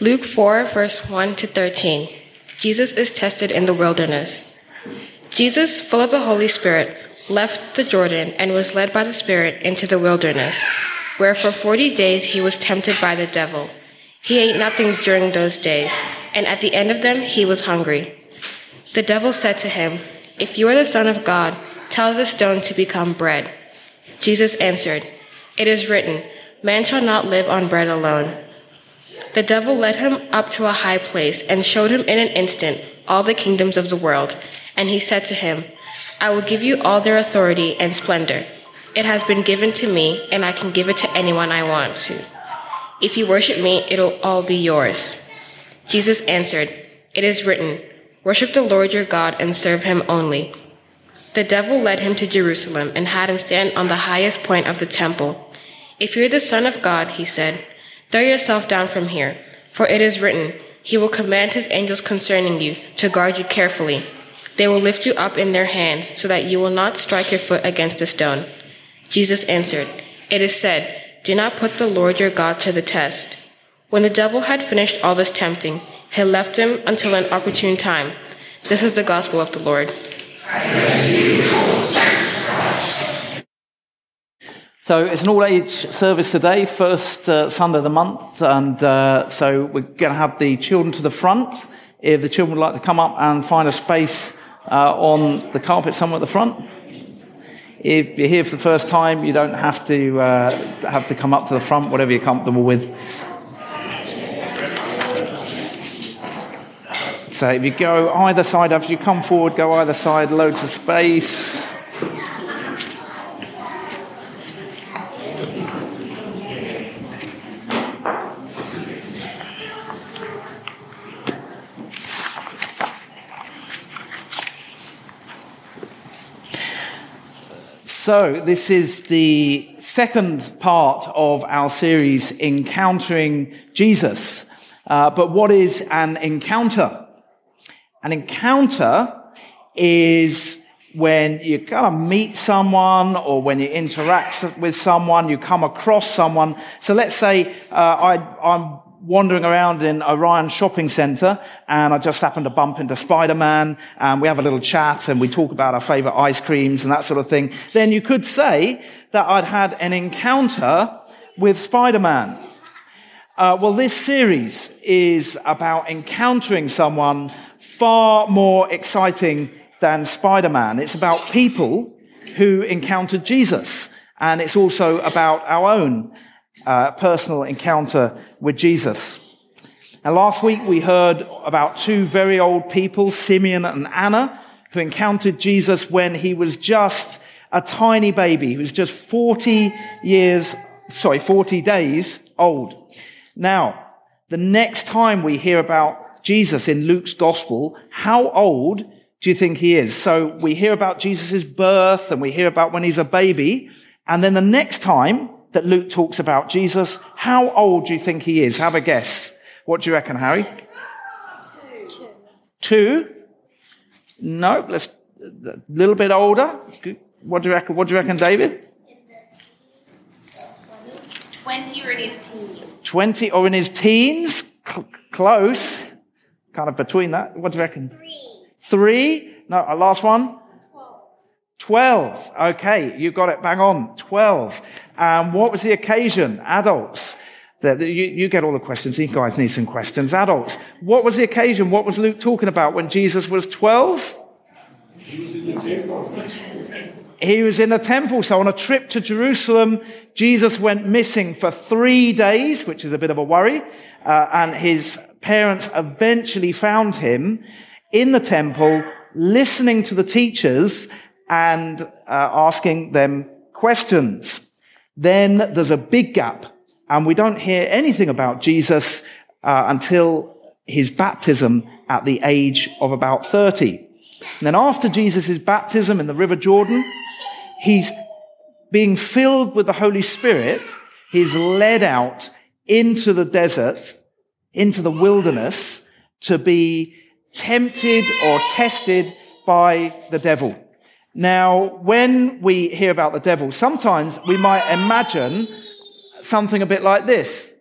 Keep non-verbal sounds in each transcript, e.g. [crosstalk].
Luke 4, verse 1 to 13. Jesus is tested in the wilderness. Jesus, full of the Holy Spirit, left the Jordan and was led by the Spirit into the wilderness, where for 40 days he was tempted by the devil. He ate nothing during those days, and at the end of them he was hungry. The devil said to him, If you are the Son of God, tell the stone to become bread. Jesus answered, It is written, Man shall not live on bread alone. The devil led him up to a high place and showed him in an instant all the kingdoms of the world. And he said to him, I will give you all their authority and splendor. It has been given to me, and I can give it to anyone I want to. If you worship me, it'll all be yours. Jesus answered, It is written, Worship the Lord your God and serve him only. The devil led him to Jerusalem and had him stand on the highest point of the temple. If you're the Son of God, he said, throw yourself down from here, for it is written, He will command His angels concerning you to guard you carefully. They will lift you up in their hands so that you will not strike your foot against a stone. Jesus answered, It is said, Do not put the Lord your God to the test. When the devil had finished all this tempting, he left him until an opportune time. This is the gospel of the Lord. So it's an all-age service today, first uh, Sunday of the month, and uh, so we're going to have the children to the front. If the children would like to come up and find a space uh, on the carpet somewhere at the front. If you're here for the first time, you don't have to uh, have to come up to the front, whatever you're comfortable with. So if you go either side, after you come forward, go either side, loads of space. So, this is the second part of our series, Encountering Jesus. Uh, but what is an encounter? An encounter is when you kind of meet someone or when you interact with someone, you come across someone. So let's say uh, I, I'm wandering around in Orion shopping center and I just happened to bump into Spider-Man and we have a little chat and we talk about our favorite ice creams and that sort of thing, then you could say that I'd had an encounter with Spider-Man. Uh, well, this series is about encountering someone far more exciting than Spider-Man. It's about people who encountered Jesus. And it's also about our own uh, personal encounter with Jesus. And last week we heard about two very old people, Simeon and Anna, who encountered Jesus when he was just a tiny baby. He was just 40 years, sorry, 40 days old. Now, the next time we hear about Jesus in Luke's gospel, how old do you think he is? So we hear about Jesus' birth and we hear about when he's a baby. And then the next time that Luke talks about Jesus, how old do you think he is? Have a guess. What do you reckon, Harry? Two. Two? No, let's, a little bit older. What do you reckon? What do you reckon, David? 20 or in his teens. 20 or in his teens? C- close. Kind of between that. What do you reckon? Three. Three? No, a last one? 12. 12. Okay, you got it bang on. 12. And what was the occasion? Adults. The, the, you, you, get all the questions. These guys need some questions. Adults. What was the occasion? What was Luke talking about when Jesus was 12? He was in the temple. He was in the temple. So on a trip to Jerusalem, Jesus went missing for three days, which is a bit of a worry. Uh, and his parents eventually found him in the temple, listening to the teachers and uh, asking them questions. Then there's a big gap, and we don't hear anything about Jesus uh, until his baptism at the age of about 30. And then after Jesus' baptism in the River Jordan, he's being filled with the Holy Spirit. He's led out into the desert, into the wilderness to be tempted or tested by the devil. Now, when we hear about the devil, sometimes we might imagine something a bit like this.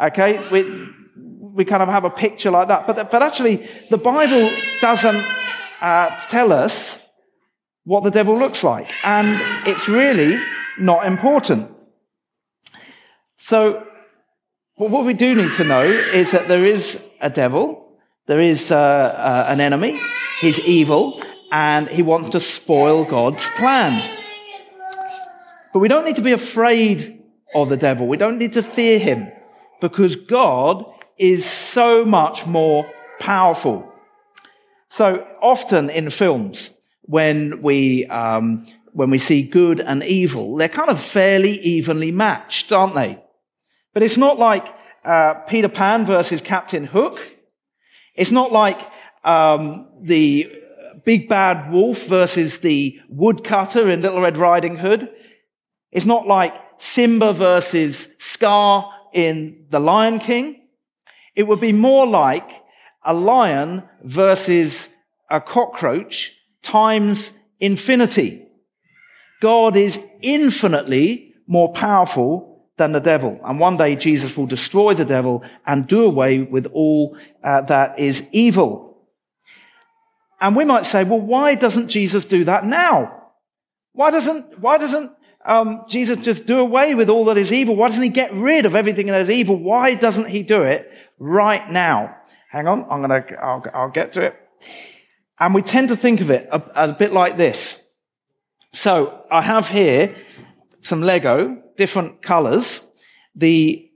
Okay? We, we kind of have a picture like that. But, but actually, the Bible doesn't uh, tell us what the devil looks like. And it's really not important. So, what we do need to know is that there is a devil, there is uh, uh, an enemy, he's evil, and he wants to spoil God's plan. But we don't need to be afraid of the devil. We don't need to fear him because God is so much more powerful. So often in films, when we, um, when we see good and evil, they're kind of fairly evenly matched, aren't they? But it's not like uh, Peter Pan versus Captain Hook. It's not like um, the big bad wolf versus the woodcutter in Little Red Riding Hood. It's not like Simba versus Scar in The Lion King. It would be more like a lion versus a cockroach times infinity. God is infinitely more powerful than the devil. And one day Jesus will destroy the devil and do away with all uh, that is evil. And we might say, well, why doesn't Jesus do that now? Why doesn't, why doesn't um, Jesus just do away with all that is evil? Why doesn't he get rid of everything that is evil? Why doesn't he do it right now? Hang on, I'm gonna, I'll, I'll get to it. And we tend to think of it a, a bit like this. So I have here some Lego, different colors. The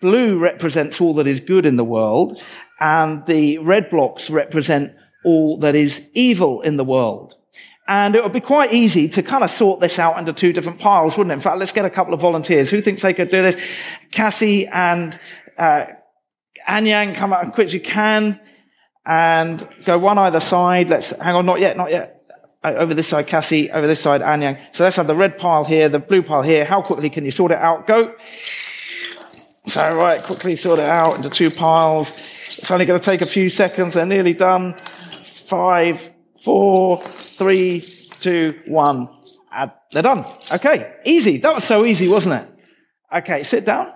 blue represents all that is good in the world, and the red blocks represent all that is evil in the world. And it would be quite easy to kind of sort this out into two different piles, wouldn't it? In fact, let's get a couple of volunteers. Who thinks they could do this? Cassie and uh, Anyang, come out as quick as you can and go one either side. Let's hang on, not yet, not yet. Uh, over this side, Cassie. Over this side, Anyang. So let's have the red pile here, the blue pile here. How quickly can you sort it out? Go. So right, quickly sort it out into two piles. It's only going to take a few seconds. They're nearly done. Five, four, three, two, one. Uh, they're done. Okay, easy. That was so easy, wasn't it? Okay, sit down.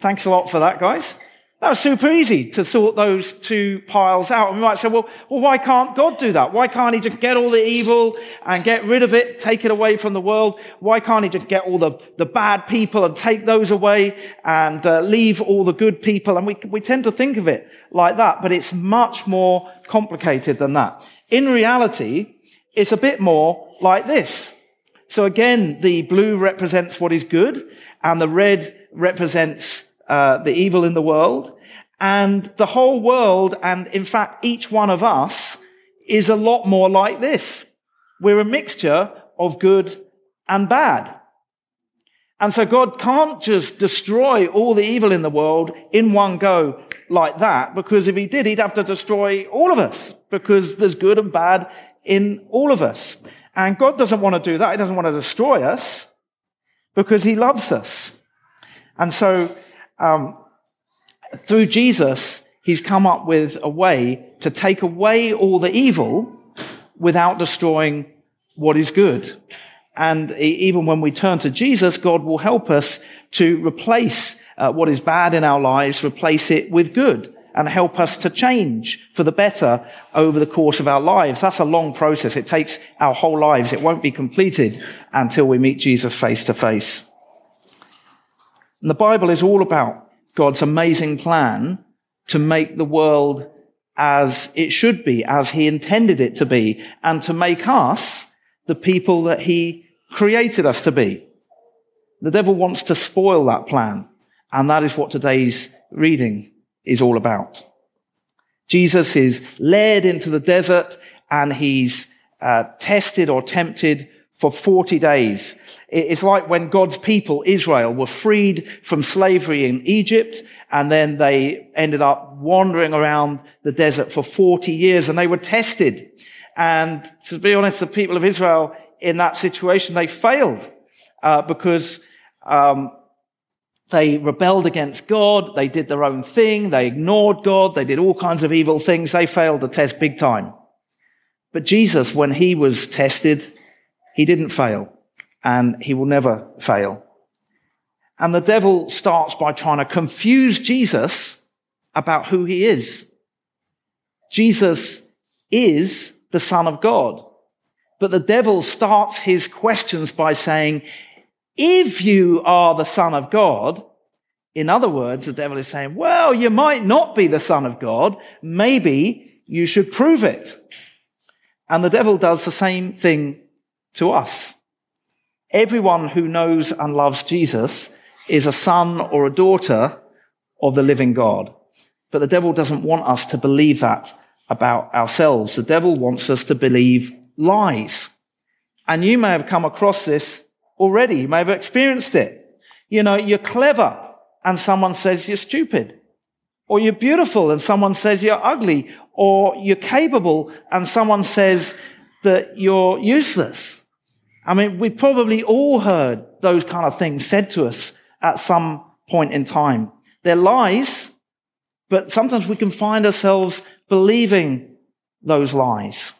Thanks a lot for that, guys. That was super easy to sort those two piles out. And we might say, well, well, why can't God do that? Why can't he just get all the evil and get rid of it, take it away from the world? Why can't he just get all the, the bad people and take those away and uh, leave all the good people? And we, we tend to think of it like that, but it's much more complicated than that. In reality, it's a bit more like this. So again, the blue represents what is good and the red represents uh, the evil in the world. And the whole world, and in fact, each one of us is a lot more like this. We're a mixture of good and bad. And so God can't just destroy all the evil in the world in one go like that, because if he did, he'd have to destroy all of us, because there's good and bad in all of us. And God doesn't want to do that. He doesn't want to destroy us, because he loves us. And so um, through Jesus, he's come up with a way to take away all the evil without destroying what is good. And even when we turn to Jesus, God will help us to replace uh, what is bad in our lives, replace it with good and help us to change for the better over the course of our lives. That's a long process. It takes our whole lives. It won't be completed until we meet Jesus face to face. And the Bible is all about God's amazing plan to make the world as it should be, as he intended it to be, and to make us the people that he created us to be. The devil wants to spoil that plan, and that is what today's reading is all about. Jesus is led into the desert and he's uh, tested or tempted for 40 days. It's like when God's people, Israel, were freed from slavery in Egypt and then they ended up wandering around the desert for 40 years and they were tested. And to be honest, the people of Israel in that situation, they failed uh, because um, they rebelled against God. They did their own thing. They ignored God. They did all kinds of evil things. They failed the test big time. But Jesus, when he was tested, he didn't fail, and he will never fail. And the devil starts by trying to confuse Jesus about who he is. Jesus is the Son of God. But the devil starts his questions by saying, if you are the Son of God, in other words, the devil is saying, well, you might not be the Son of God. Maybe you should prove it. And the devil does the same thing to us. Everyone who knows and loves Jesus is a son or a daughter of the living God. But the devil doesn't want us to believe that about ourselves. The devil wants us to believe lies. And you may have come across this already. You may have experienced it. You know, you're clever and someone says you're stupid. Or you're beautiful and someone says you're ugly. Or you're capable and someone says that you're useless. I mean, we probably all heard those kind of things said to us at some point in time. They're lies, but sometimes we can find ourselves believing those lies.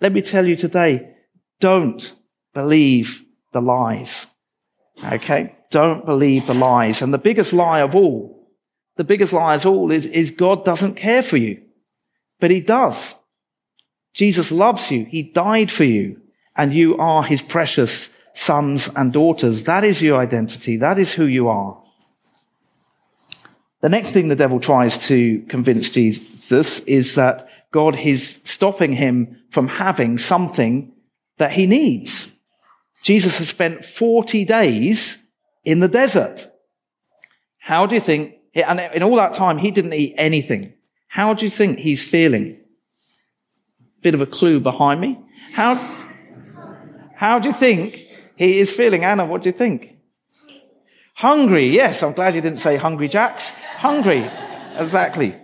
Let me tell you today, don't believe the lies. Okay? Don't believe the lies. And the biggest lie of all, the biggest lie of all is, is God doesn't care for you. But he does. Jesus loves you. He died for you. And you are his precious sons and daughters. That is your identity. That is who you are. The next thing the devil tries to convince Jesus is that God is stopping him from having something that he needs. Jesus has spent 40 days in the desert. How do you think, and in all that time, he didn't eat anything. How do you think he's feeling? Bit of a clue behind me. How, how do you think he is feeling? Anna, what do you think? Hungry. Yes, I'm glad you didn't say hungry jacks. Hungry. [laughs] Exactly.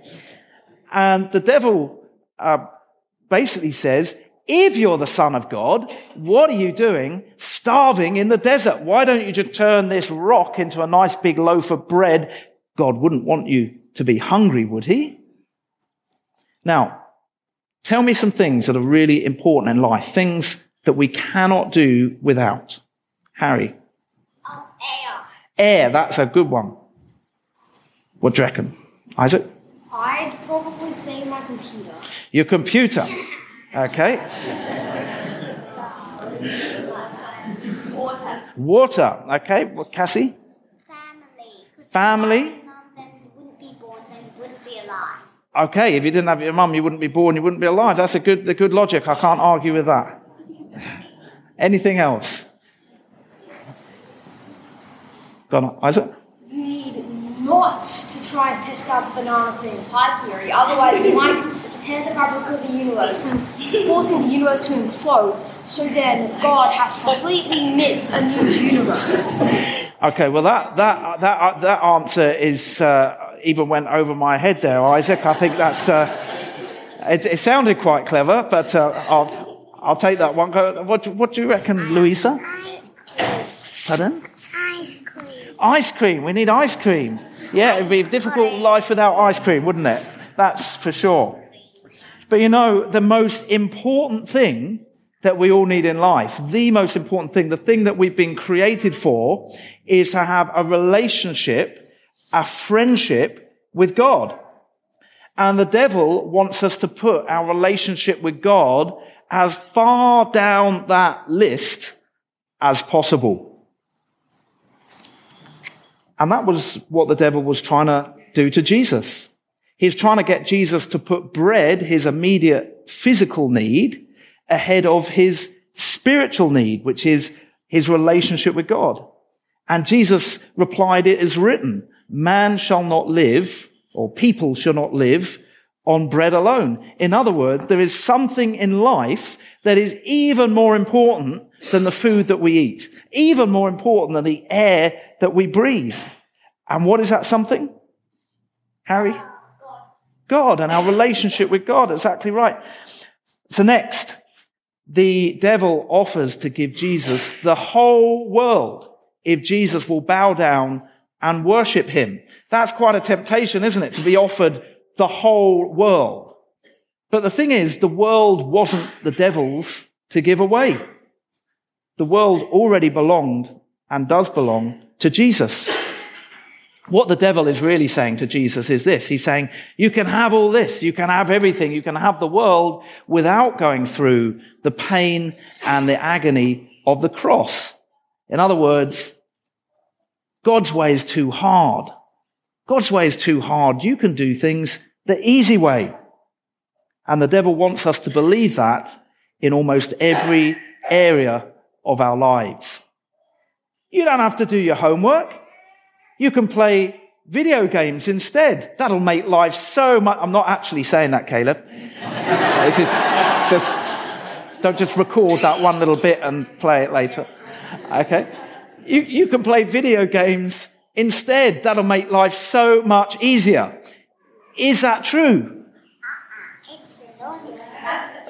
And the devil uh, basically says, if you're the son of God, what are you doing starving in the desert? Why don't you just turn this rock into a nice big loaf of bread? God wouldn't want you to be hungry, would he? Now, tell me some things that are really important in life, things that we cannot do without. Harry. Um, air. Air, that's a good one. What do you reckon? Isaac? I'd probably say my computer. Your computer. Okay. Water. Water. Okay. Well, Cassie? Family. Family. If you had a mum, you wouldn't be born, you wouldn't be alive. Okay. If you didn't have your mum, you wouldn't be born, you wouldn't be alive. That's a good, the good logic. I can't argue with that. Anything else? Go on, Isaac? You need not to try and test out the banana cream pie theory, otherwise it might tear the fabric of the universe, forcing the universe to implode. So then God has to completely knit a new universe. Okay. Well, that, that, that, uh, that answer is, uh, even went over my head there, Isaac. I think that's, uh, it, it sounded quite clever, but, uh, I'll, I'll take that one. What, what do you reckon, Louisa? Ice cream. Pardon? Ice cream. Ice cream. We need ice cream. Yeah, it'd be a difficult life without ice cream, wouldn't it? That's for sure. But you know, the most important thing that we all need in life, the most important thing, the thing that we've been created for is to have a relationship, a friendship with God. And the devil wants us to put our relationship with God as far down that list as possible. And that was what the devil was trying to do to Jesus. He's trying to get Jesus to put bread, his immediate physical need, ahead of his spiritual need, which is his relationship with God. And Jesus replied, it is written, man shall not live, or people shall not live on bread alone. In other words, there is something in life that is even more important than the food that we eat, even more important than the air that we breathe. And what is that something? Harry? God and our relationship with God. Exactly right. So next, the devil offers to give Jesus the whole world if Jesus will bow down and worship him. That's quite a temptation, isn't it? To be offered the whole world. But the thing is, the world wasn't the devil's to give away. The world already belonged and does belong to Jesus. What the devil is really saying to Jesus is this. He's saying, you can have all this. You can have everything. You can have the world without going through the pain and the agony of the cross. In other words, God's way is too hard. God's way is too hard. You can do things the easy way. And the devil wants us to believe that in almost every area of our lives. You don't have to do your homework. You can play video games instead. That'll make life so much. I'm not actually saying that, Caleb. [laughs] this is just, don't just record that one little bit and play it later. Okay. You, you can play video games instead. That'll make life so much easier. Is that true?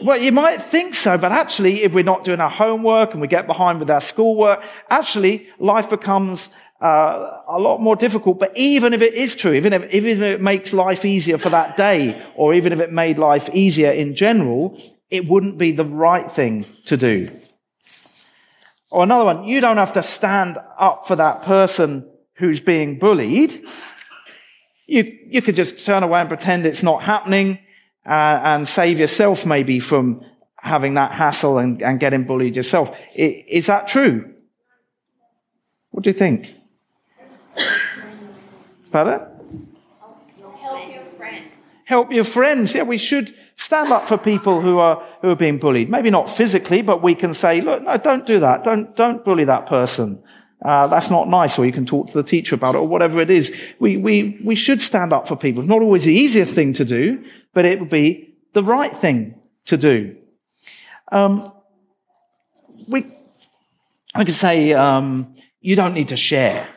Well, you might think so, but actually, if we're not doing our homework and we get behind with our schoolwork, actually, life becomes uh, a lot more difficult. But even if it is true, even if, even if it makes life easier for that day, or even if it made life easier in general, it wouldn't be the right thing to do. Or another one, you don't have to stand up for that person who's being bullied. You, you could just turn away and pretend it's not happening uh, and save yourself maybe from having that hassle and, and getting bullied yourself. Is that true? What do you think? Pardon? Help your friend. Help your friends. Yeah, we should stand up for people who are, who are being bullied. Maybe not physically, but we can say, look, no, don't do that. Don't, don't bully that person. Uh, that's not nice, or you can talk to the teacher about it, or whatever it is. We, we, we should stand up for people. It's not always the easiest thing to do, but it would be the right thing to do. Um, we, I could say, um, you don't need to share.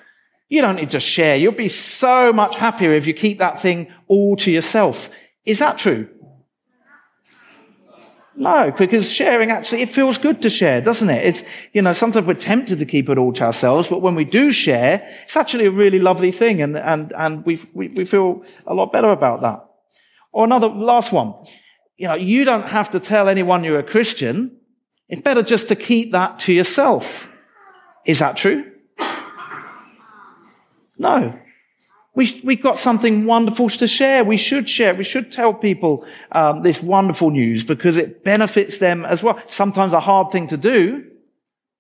You don't need to share. You'll be so much happier if you keep that thing all to yourself. Is that true? No, because sharing actually, it feels good to share, doesn't it? It's, you know, sometimes we're tempted to keep it all to ourselves, but when we do share, it's actually a really lovely thing and, and, and we, we, we feel a lot better about that. Or another, last one. You know, you don't have to tell anyone you're a Christian. It's better just to keep that to yourself. Is that true? No. We, we've got something wonderful to share. We should share. We should tell people um, this wonderful news because it benefits them as well. Sometimes a hard thing to do,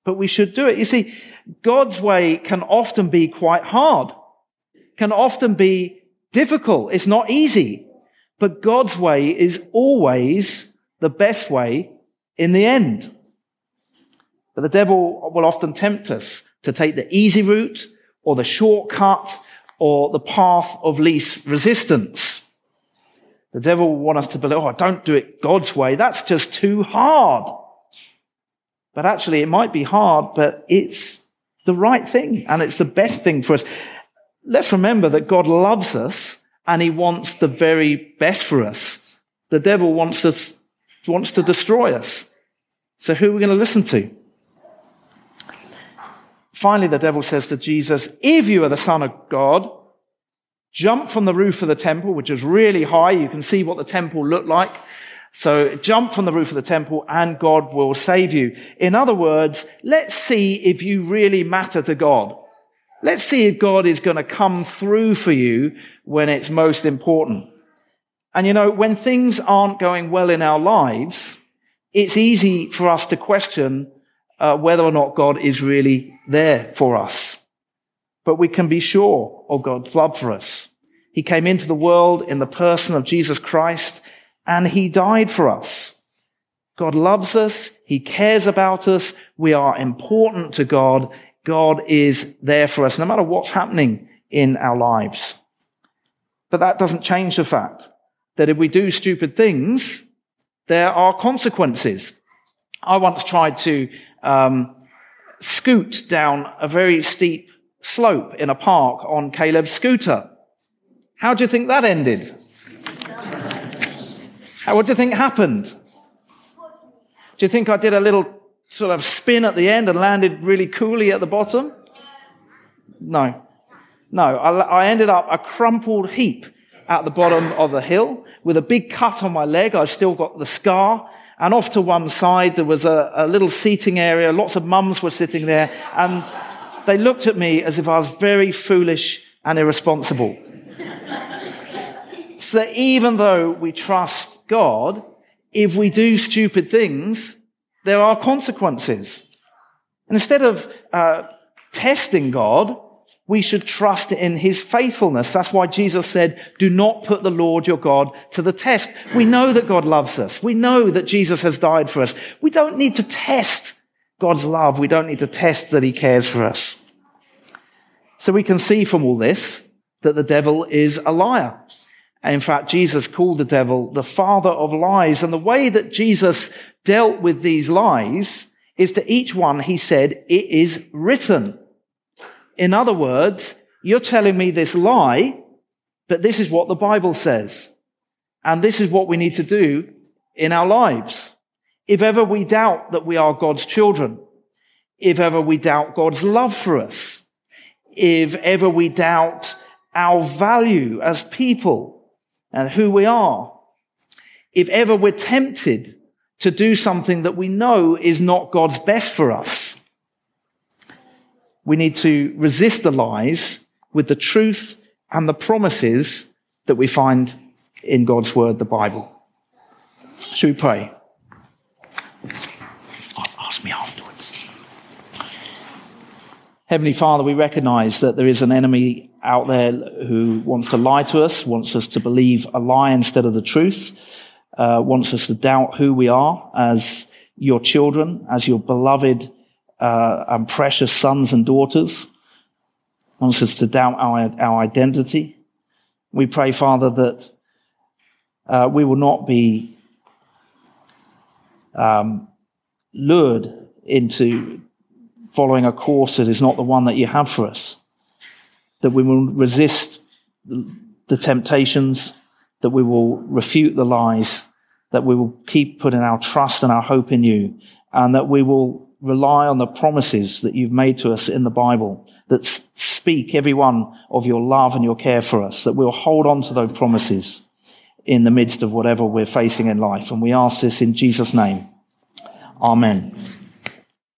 but we should do it. You see, God's way can often be quite hard, can often be difficult. It's not easy, but God's way is always the best way in the end. But the devil will often tempt us to take the easy route or the shortcut or the path of least resistance. The devil will want us to believe, oh, don't do it God's way. That's just too hard. But actually, it might be hard, but it's the right thing and it's the best thing for us. Let's remember that God loves us and he wants the very best for us. The devil wants us, wants to destroy us. So who are we going to listen to? Finally, the devil says to Jesus, if you are the son of God, jump from the roof of the temple, which is really high. You can see what the temple looked like. So jump from the roof of the temple and God will save you. In other words, let's see if you really matter to God. Let's see if God is going to come through for you when it's most important. And you know, when things aren't going well in our lives, it's easy for us to question uh, whether or not God is really there for us. But we can be sure of God's love for us. He came into the world in the person of Jesus Christ and he died for us. God loves us. He cares about us. We are important to God. God is there for us no matter what's happening in our lives. But that doesn't change the fact that if we do stupid things, there are consequences. I once tried to um, scoot down a very steep slope in a park on Caleb's scooter. How do you think that ended? How, what do you think happened? Do you think I did a little sort of spin at the end and landed really coolly at the bottom? No. No, I, I ended up a crumpled heap at the bottom of the hill with a big cut on my leg. I still got the scar and off to one side, there was a, a little seating area. Lots of mums were sitting there. And they looked at me as if I was very foolish and irresponsible. so even though we trust God, if we do stupid things, there are consequences. And instead of uh, testing God, we should trust in his faithfulness. That's why Jesus said, do not put the Lord your God to the test. We know that God loves us. We know that Jesus has died for us. We don't need to test God's love. We don't need to test that he cares for us. So we can see from all this that the devil is a liar. In fact, Jesus called the devil the father of lies. And the way that Jesus dealt with these lies is to each one he said, it is written. In other words, you're telling me this lie, but this is what the Bible says. And this is what we need to do in our lives. If ever we doubt that we are God's children, if ever we doubt God's love for us, if ever we doubt our value as people and who we are, if ever we're tempted to do something that we know is not God's best for us, we need to resist the lies with the truth and the promises that we find in God's word, the Bible. Should we pray? Ask me afterwards. Heavenly Father, we recognize that there is an enemy out there who wants to lie to us, wants us to believe a lie instead of the truth, uh, wants us to doubt who we are as your children, as your beloved uh, precious sons and daughters, wants us to doubt our, our identity. We pray, Father, that uh, we will not be um, lured into following a course that is not the one that you have for us. That we will resist the temptations, that we will refute the lies, that we will keep putting our trust and our hope in you, and that we will rely on the promises that you've made to us in the Bible that speak every one of your love and your care for us, that we'll hold on to those promises in the midst of whatever we're facing in life. And we ask this in Jesus' name. Amen.